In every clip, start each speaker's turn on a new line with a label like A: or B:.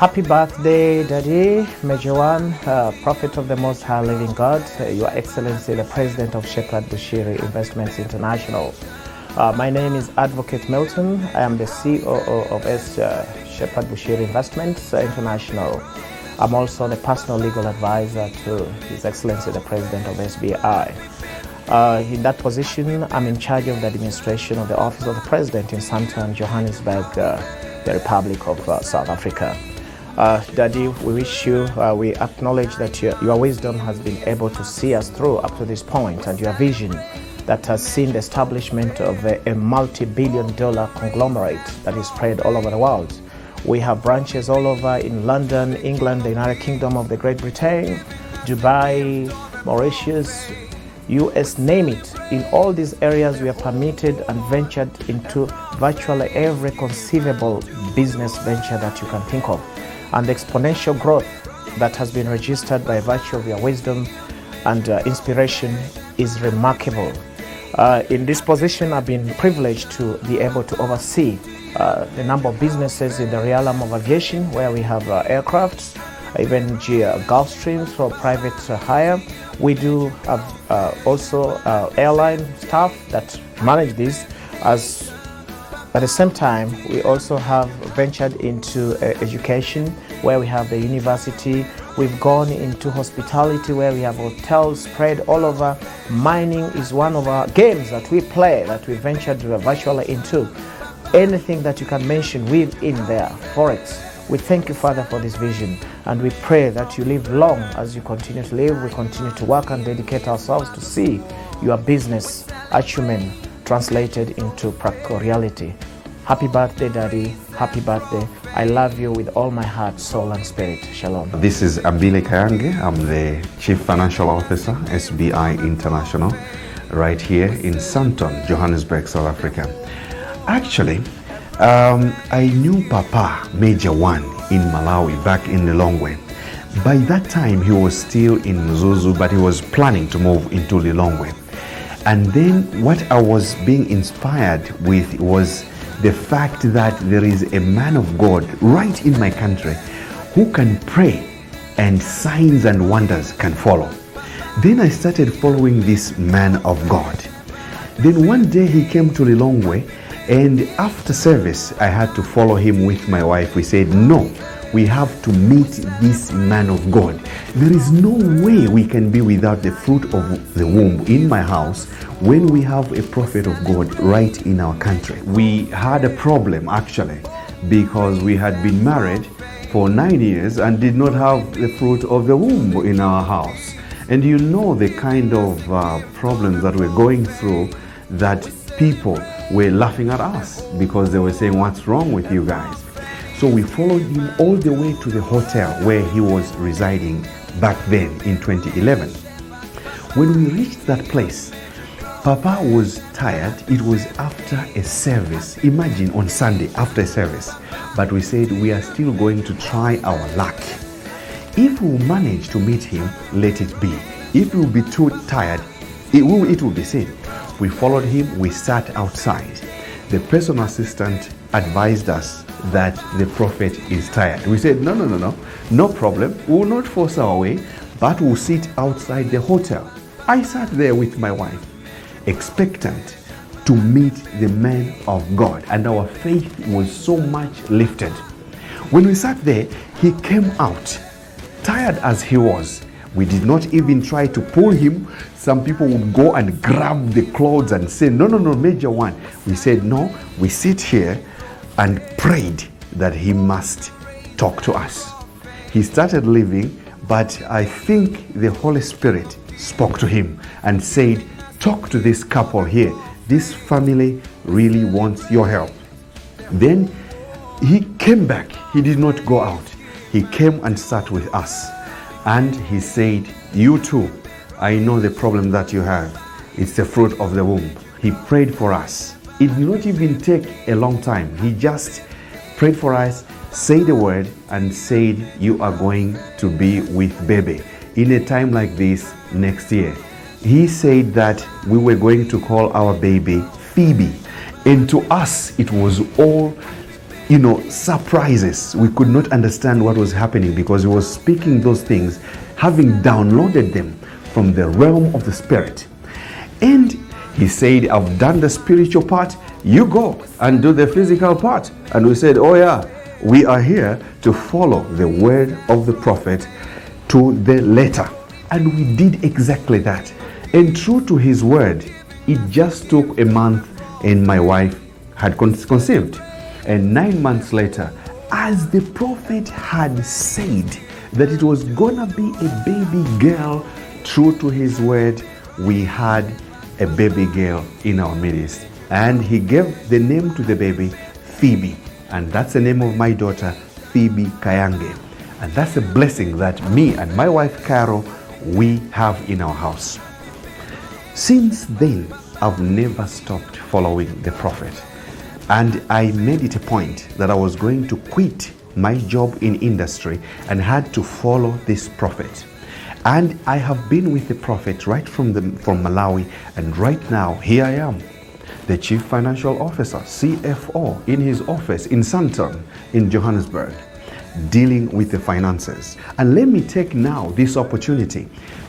A: Happy birthday, Daddy, Major One, uh, Prophet of the Most High Living God, uh, Your Excellency, the President of Shepherd Bushiri Investments International. Uh, my name is Advocate Milton. I am the COO of S. Uh, Shepherd Bushiri Investments International. I'm also the personal legal advisor to His Excellency, the President of SBI. Uh, in that position, I'm in charge of the administration of the Office of the President in Sandton, Johannesburg, uh, the Republic of South Africa. Uh, Daddy, we wish you, uh, we acknowledge that your, your wisdom has been able to see us through up to this point and your vision that has seen the establishment of a, a multi billion dollar conglomerate that is spread all over the world. We have branches all over in London, England, the United Kingdom of the Great Britain, Dubai, Mauritius, US, name it. In all these areas, we are permitted and ventured into virtually every conceivable business venture that you can think of. And the exponential growth that has been registered by virtue of your wisdom and uh, inspiration is remarkable. Uh, in this position, I've been privileged to be able to oversee uh, the number of businesses in the realm of aviation where we have uh, aircrafts, even G- uh, Gulfstreams for private uh, hire. We do have also airline staff that manage this as at the same time, we also have ventured into uh, education where we have the university. We've gone into hospitality where we have hotels spread all over. Mining is one of our games that we play that we ventured virtually into. Anything that you can mention, we're in there. Forex. We thank you, Father, for this vision, and we pray that you live long as you continue to live. We continue to work and dedicate ourselves to see your business acumen translated into practical reality. Happy birthday, Daddy. Happy birthday. I love you with all my heart, soul, and spirit. Shalom.
B: This is Abile Kayange. I'm the Chief Financial Officer, SBI International, right here in Sandton, Johannesburg, South Africa. Actually, um, I knew Papa Major One in Malawi back in the Lilongwe. By that time, he was still in Mzuzu, but he was planning to move into Lilongwe. And then what I was being inspired with was the fact that there is a man of God right in my country who can pray and signs and wonders can follow. Then I started following this man of God. Then one day he came to Lilongwe, and after service, I had to follow him with my wife. We said, No, we have to meet this man of God. There is no way we can be without the fruit of the womb in my house when we have a prophet of God right in our country. We had a problem actually because we had been married for nine years and did not have the fruit of the womb in our house. And you know the kind of uh, problems that we're going through that people were laughing at us because they were saying, What's wrong with you guys? So we followed him all the way to the hotel where he was residing back then in 2011. When we reached that place, Papa was tired. It was after a service. Imagine on Sunday after a service. But we said we are still going to try our luck. If we manage to meet him, let it be. If we will be too tired, it will, it will be said. We followed him, we sat outside. The personal assistant advised us that the prophet is tired. We said, no, no, no, no, no problem. We will not force our way, but we'll sit outside the hotel. I sat there with my wife, expectant to meet the man of God, and our faith was so much lifted. When we sat there, he came out, tired as he was. We did not even try to pull him. Some people would go and grab the clothes and say, No, no, no, Major One. We said, No, we sit here and prayed that he must talk to us. He started leaving, but I think the Holy Spirit spoke to him and said, Talk to this couple here. This family really wants your help. Then he came back. He did not go out. He came and sat with us. And he said, You too, I know the problem that you have. It's the fruit of the womb. He prayed for us. It did not even take a long time. He just prayed for us, said the word, and said, You are going to be with baby in a time like this next year. He said that we were going to call our baby Phoebe. And to us, it was all you know, surprises. We could not understand what was happening because he was speaking those things, having downloaded them from the realm of the spirit. And he said, I've done the spiritual part, you go and do the physical part. And we said, Oh, yeah, we are here to follow the word of the prophet to the letter. And we did exactly that. And true to his word, it just took a month and my wife had conceived. And nine months later, as the prophet had said that it was gonna be a baby girl, true to his word, we had a baby girl in our midst. And he gave the name to the baby Phoebe. And that's the name of my daughter, Phoebe Kayange. And that's a blessing that me and my wife Carol we have in our house. Since then, I've never stopped following the prophet. And I made it a point that I was going to quit my job in industry and had to follow this prophet. And I have been with the prophet right from, the, from Malawi, and right now, here I am, the Chief Financial Officer, CFO, in his office in Sandton in Johannesburg, dealing with the finances. And let me take now this opportunity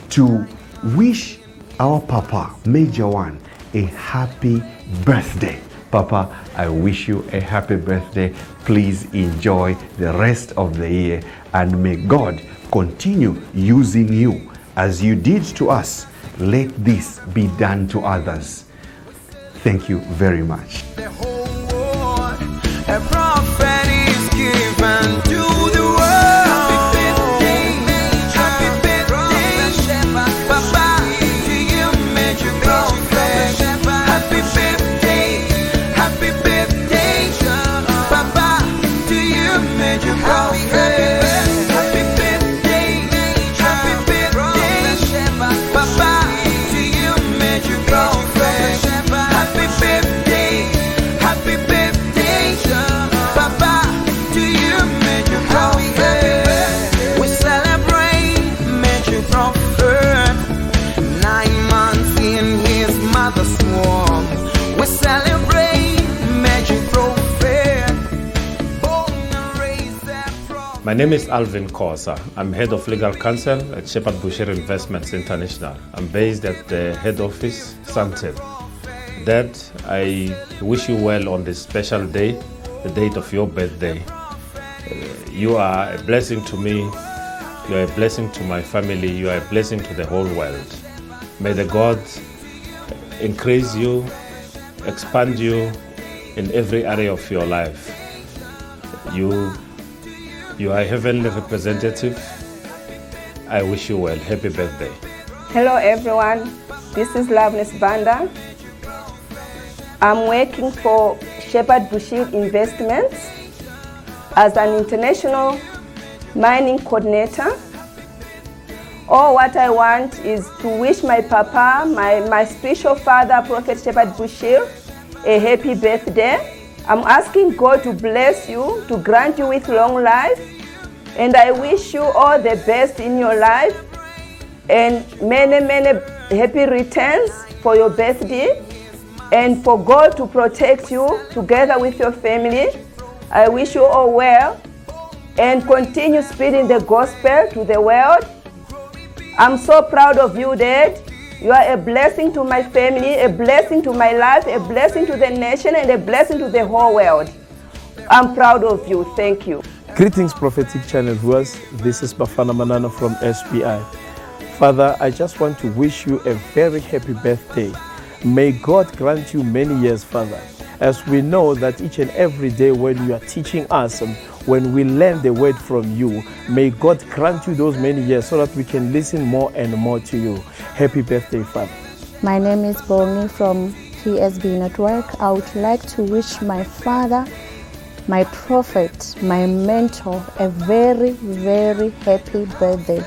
B: to wish our Papa, Major One, a happy birthday. Papa, I wish you a happy birthday. Please enjoy the rest of the year and may God continue using you as you did to us. Let this be done to others. Thank you very much.
C: My name is Alvin Kosa. I'm head of legal counsel at Shepherd Bushiri Investments International. I'm based at the head office, Sandton. Dad, I wish you well on this special day, the date of your birthday. Uh, you are a blessing to me. You are a blessing to my family. You are a blessing to the whole world. May the God increase you, expand you in every area of your life. You you are a heavenly representative. I wish you well. Happy birthday.
D: Hello, everyone. This is Loveness Banda. I'm working for Shepherd Bushiri Investments as an international mining coordinator. All what I want is to wish my papa, my, my spiritual father, Prophet Shepherd Bushiri, a happy birthday. I'm asking God to bless you, to grant you with long life, and I wish you all the best in your life and many, many happy returns for your birthday and for God to protect you together with your family. I wish you all well and continue spreading the gospel to the world. I'm so proud of you, Dad. You are a blessing to my family, a blessing to my life, a blessing to the nation, and a blessing to the whole world. I'm proud of you. Thank you.
A: Greetings, Prophetic Channel viewers. This is Bafana Manana from SBI. Father, I just want to wish you a very happy birthday. May God grant you many years, Father. As we know that each and every day when you are teaching us, and when we learn the word from you, may God grant you those many years so that we can listen more and more to you. Happy birthday, Father.
E: My name is Bongi from PSB Network. I would like to wish my father, my prophet, my mentor a very, very happy birthday.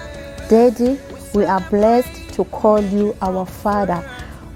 E: Daddy, we are blessed to call you our father.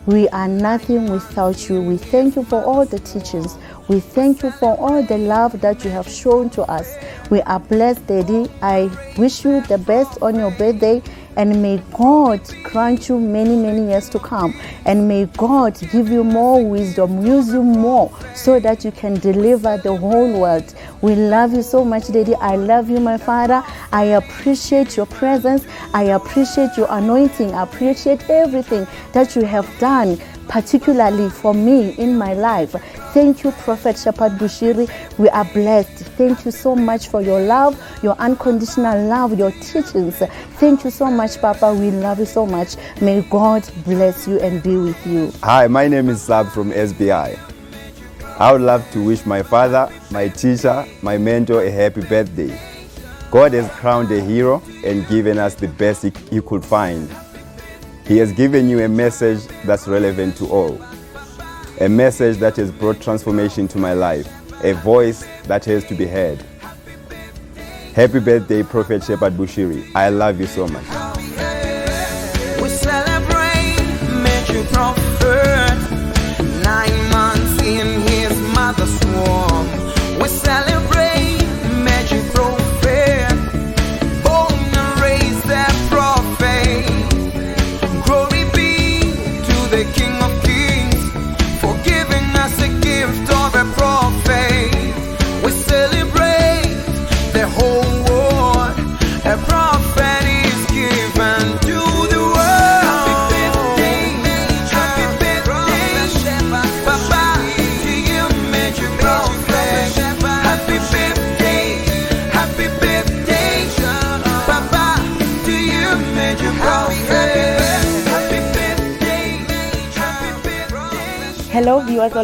E: We are nothing without you. We thank you for all the teachings. We thank you for all the love that you have shown to us. We are blessed, Daddy. I wish you the best on your birthday And may God grant you many, many years to come. And may God give you more wisdom, use you more so that you can deliver the whole world. We love you so much, Daddy. I love you, my Father. I appreciate your presence. I appreciate your anointing. I appreciate everything that you have done particularly for me in my life. Thank you, Prophet Shepherd Bushiri. We are blessed. Thank you so much for your love, your unconditional love, your teachings. Thank you so much, Papa. We love you so much. May God bless you and be with you.
F: Hi, my name is Sab from SBI. I would love to wish my father, my teacher, my mentor a happy birthday. God has crowned a hero and given us the best he, could find. He has given you a message that's relevant to all, a message that has brought transformation to my life, a voice that has to be heard. Happy birthday, Prophet Shepherd Bushiri. I love you so much.
G: We celebrate Prophet, nine months in his mother's womb. We celebrate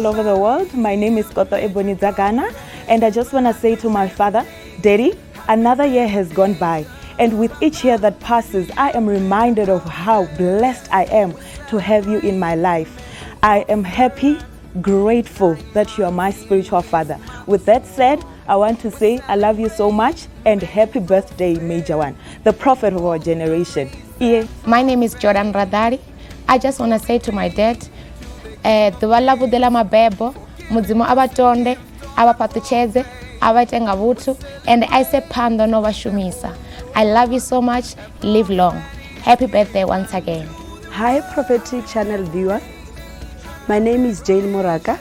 H: all over the world. My name is Koto Ebony Zagana, and I just want to say to my father, Daddy, another year has gone by, and with each year that passes, I am reminded of how blessed I am to have you in my life. I am happy, grateful that you are my spiritual father. With that said, I want to say I love you so much and happy birthday, Major One, the prophet of our generation. Yeah.
I: My name is Jordan Radari. I just want to say to my dad, eh, ḽa ḽa mabebo mudzimu a vha tonde a vha a vha ite nga vhuthu and a ise phanḓa no vha shumisa i love you so much live long happy birthday once again
J: Hi, Prophetic Channel viewer. My name is Jane Moraka.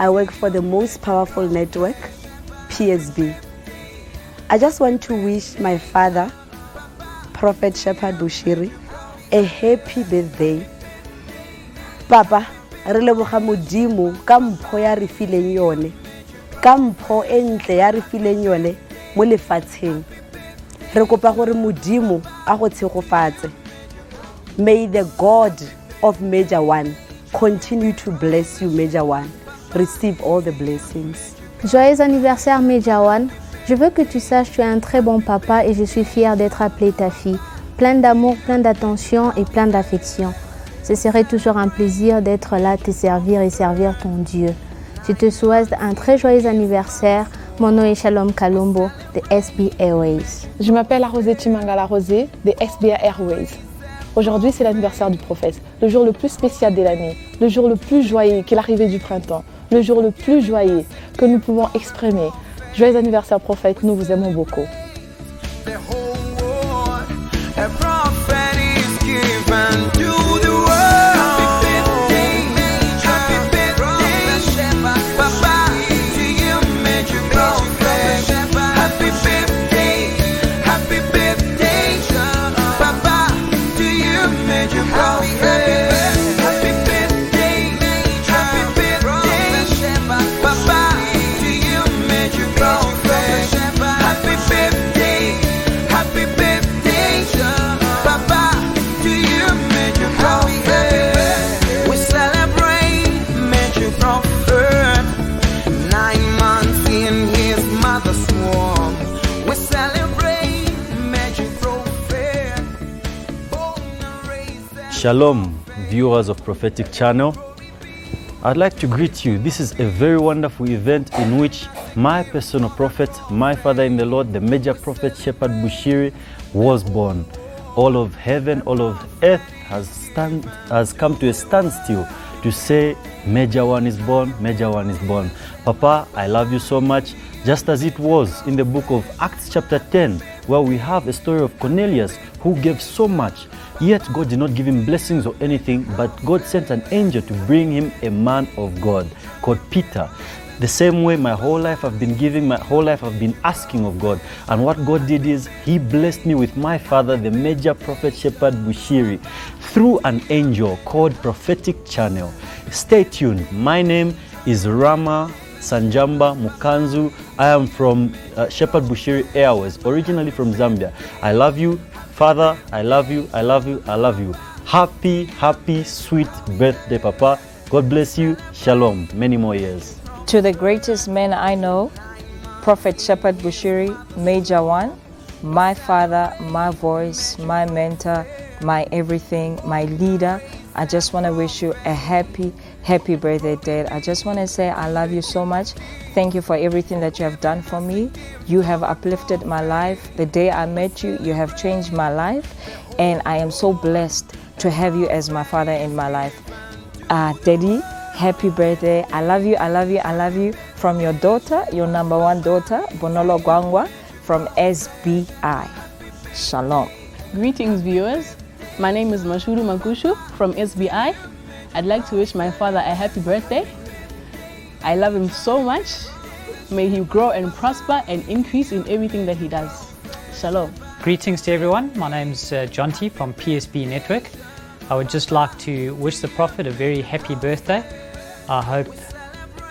J: I work for the most powerful network, PSB. I just want to wish my father, Prophet Shepherd Bushiri, a happy birthday. Papa, re leboga modimo ka mpho ya re fileng yone ka mpho e ntle ya re fileng yone mo lefatsheng re kopa gore modimo a go tshegofatse May the God of Major One continue to bless you, Major One. Receive all the blessings.
E: Joyeux anniversaire Major One. Je veux que tu saches tu es un très bon papa et je suis fière d'être appelée ta fille. Plein d'amour, plein d'attention et plein d'affection. Ce serait toujours un plaisir d'être là, te servir et servir ton Dieu. Je te souhaite un très joyeux anniversaire. Mon nom est Shalom Kalumbo de SB Airways.
K: Je m'appelle Arosé Chimangala Rosé des SBA Airways. Aujourd'hui, c'est l'anniversaire du prophète, le jour le plus spécial de l'année, le jour le plus joyeux qu'est l'arrivée du printemps, le jour le plus joyeux que nous pouvons exprimer. Joyeux anniversaire prophète, nous vous aimons beaucoup.
L: Shalom, viewers of Prophetic Channel. I'd like to greet you. This is a very wonderful event in which my personal prophet, my father in the Lord, the major prophet Shepherd Bushiri, was born. All of heaven, all of earth has, stand, has come to a standstill to say, Major one is born, Major one is born. Papa, I love you so much, just as it was in the book of Acts, chapter 10, where we have a story of Cornelius who gave so much, yet God did not give him blessings or anything, but God sent an angel to bring him a man of God called Peter. The same way my whole life I've been giving, my whole life I've been asking of God. And what God did is He blessed me with my father, the major prophet Shepherd Bushiri, through an angel called Prophetic Channel. Stay tuned. My name is Rama Sanjamba Mukanzu. I am from uh, Shepherd Bushiri Airways, originally from Zambia. I love you, Father. I love you. I love you. I love you. Happy, happy, sweet birthday, Papa. God bless you. Shalom. Many more years.
M: To the greatest man I know, Prophet Shepherd Bushiri, Major One, my father, my voice, my mentor, my everything, my leader. I just want to wish you a happy, happy birthday, Dad. I just want to say I love you so much. Thank you for everything that you have done for me. You have uplifted my life. The day I met you, you have changed my life. And I am so blessed to have you as my father in my life. Uh, Daddy, happy birthday. I love you, I love you, I love you. From your daughter, your number one daughter, Bonolo Gwangwa, from SBI. Shalom.
N: Greetings, viewers. My name is Mashuru Makushu from SBI. I'd like to wish my father a happy birthday. I love him so much. May he grow and prosper and increase in everything that he does. Shalom.
O: Greetings to everyone. My name's uh, John T from PSB Network. I would just like to wish the Prophet a very happy birthday. I hope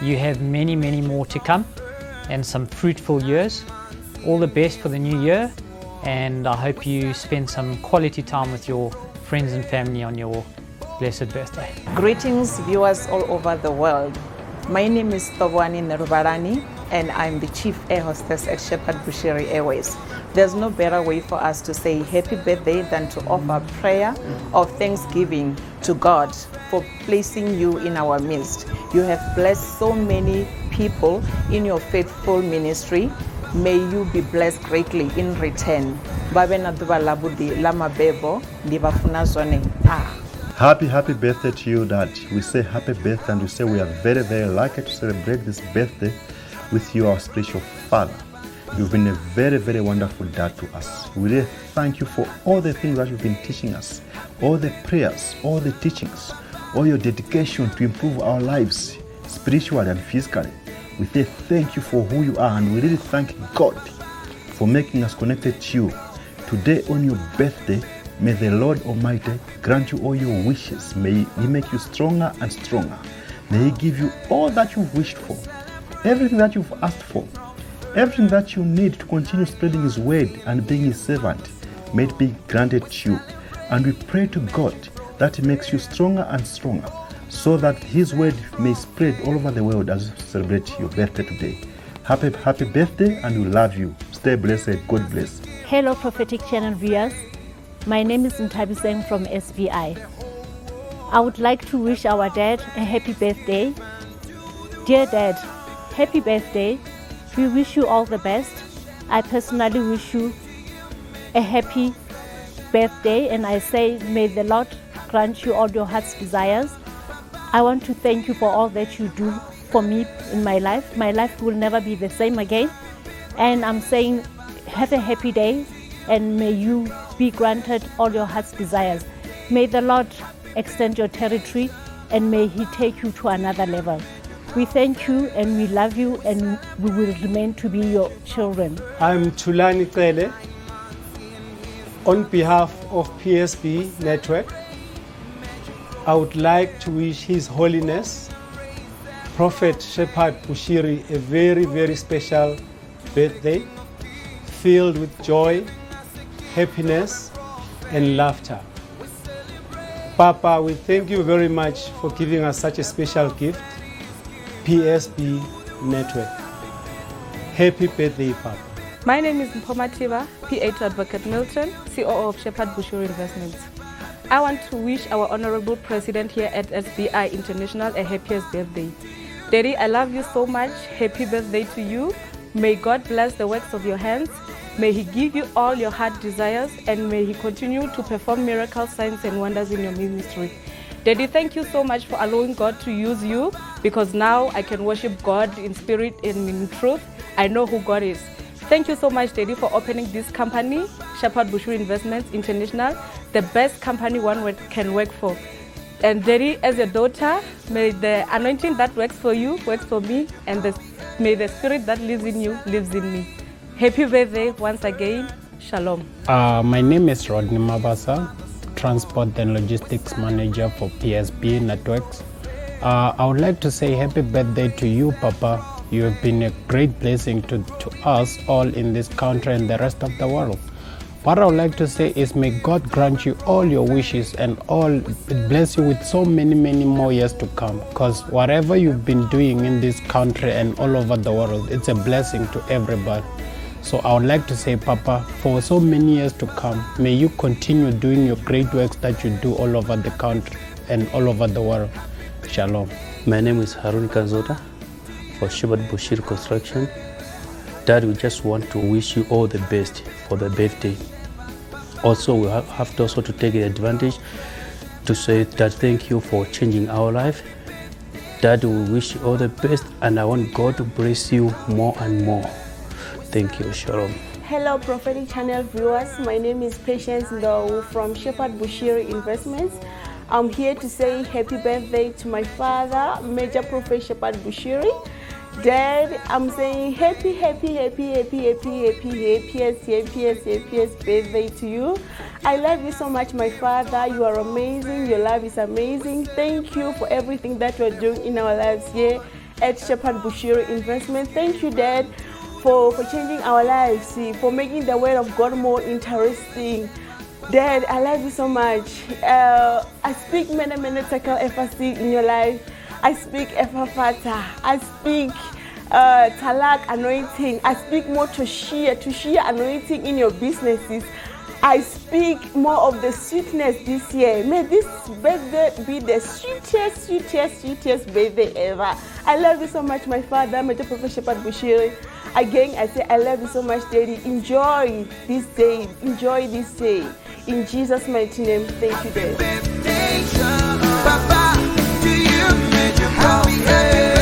O: you have many, many more to come and some fruitful years. All the best for the new year, and I hope you spend some quality time with your friends and family on your blessed birthday.
P: Greetings, viewers all over the world. My name is Tobwani Nerubarani, and I'm the Chief Air Hostess at Shepherd Bushiri Airways. There's no better way for us to say happy birthday than to offer prayer of thanksgiving to God for placing you in our midst. You have blessed so many people in your faithful ministry. May you be blessed greatly in return. Babe na duba labudi lama bebo ndibafuna zone. Ah.
Q: Happy, happy birthday to you, Dad. We say happy birthday and we say we are very, very lucky to celebrate this birthday with you, our spiritual father. You've been a very, very wonderful dad to us. We really thank you for all the things that you've been teaching us, all the prayers, all the teachings, all your dedication to improve our lives spiritually and physically. We say thank you for who you are and we really thank God for making us connected to you. Today on your birthday, may the Lord Almighty grant you all your wishes. May He make you stronger and stronger. May He give you all that you've wished for, everything that you've asked for, everything that you need to continue spreading His word and being His servant. May it be granted to you. And we pray to God that He makes you stronger and stronger so that His word may spread all over the world as you celebrate your birthday today. Happy, happy birthday, and we love you. Stay blessed. God bless.
R: Hello, Prophetic Channel viewers. My name is Ntabi Seng from SBI. I would like to wish our dad a happy birthday. Dear dad, happy birthday. We wish you all the best. I personally wish you a happy birthday and I say may the Lord grant you all your heart's desires. I want to thank you for all that you do for me in my life. My life will never be the same again. And I'm saying have a happy day and may you be granted all your heart's desires. May the Lord extend your territory and may He take you to another level. We thank you and we love you and we will remain to be your children.
S: I'm Tulani Kele on behalf of PSB Network. I would like to wish His Holiness Prophet Shepherd Bushiri a very, very special birthday filled with joy, happiness, and laughter. Papa, we thank you very much for giving us such a special gift, PSB Network. Happy birthday, Papa.
T: My name is Mpomatiba, PA to Advocate Milton, COO of Shepherd Bushiri Investments. I want to wish our Honorable President here at SBI International a happiest birthday. Daddy, I love you so much. Happy birthday to you. May God bless the works of your hands. May He give you all your heart desires and may He continue to perform miracle signs and wonders in your ministry. Daddy, thank you so much for allowing God to use you because now I can worship God in spirit and in truth. I know who God is. Thank you so much, Daddy, for opening this company, Shepherd Bushiri Investments International, the best company one can work for. And Daddy, as a daughter, may the anointing that works for you works for me, and the, may the spirit that lives in you lives in me. Happy birthday once again. Shalom.
U: Uh, my name is Rodney Mabasa, Transport and Logistics Manager for PSB Networks. Uh, I would like to say happy birthday to you, Papa. You have been a great blessing to, to us all in this country and the rest of the world. What I would like to say is, may God grant you all your wishes and all bless you with so many, many more years to come. Because whatever you've been doing in this country and all over the world, it's a blessing to everybody. So I would like to say, Papa, for so many years to come, may you continue doing your great works that you do all over the country and all over the world. Shalom.
V: My name is Harun Kanzota for Shepherd Bushiri Construction. Dad, we just want to wish you all the best for the birthday. Also, we have, to also to take advantage to say that thank you for changing our life. Dad, we wish you all the best, and I want God to bless you more and more. Thank you, Shalom.
W: Hello, Prophetic Channel viewers. My name is Patience Ndou from Shepherd Bushiri Investments. I'm here to say happy birthday to my father, Major Prophet Shepherd Bushiri. Dad, I'm saying happy, happy, happy, happy, happy, happy, happiest, happiest, happiest birthday to you. I love you so much, my father. You are amazing. Your love is amazing. Thank you for everything that you're doing in our lives here at Shepherd Bushiri Investment. Thank you, Dad, for, for changing our lives, for making the word of God more interesting. Dad, I love you so much. Uh, I speak many, many tackle FSC in your life. I speak Efafata. I speak uh, Talak anointing. I speak more Toshia, Toshia anointing in your businesses. I speak more of the sweetness this year. May this birthday be the sweetest, sweetest, sweetest birthday ever. I love you so much, my father, Major Prophet Shepherd Bushiri. Again, I say I love you so much, Daddy. Enjoy this day. Enjoy this day. In Jesus' mighty name, thank you, Daddy
G: how we hate.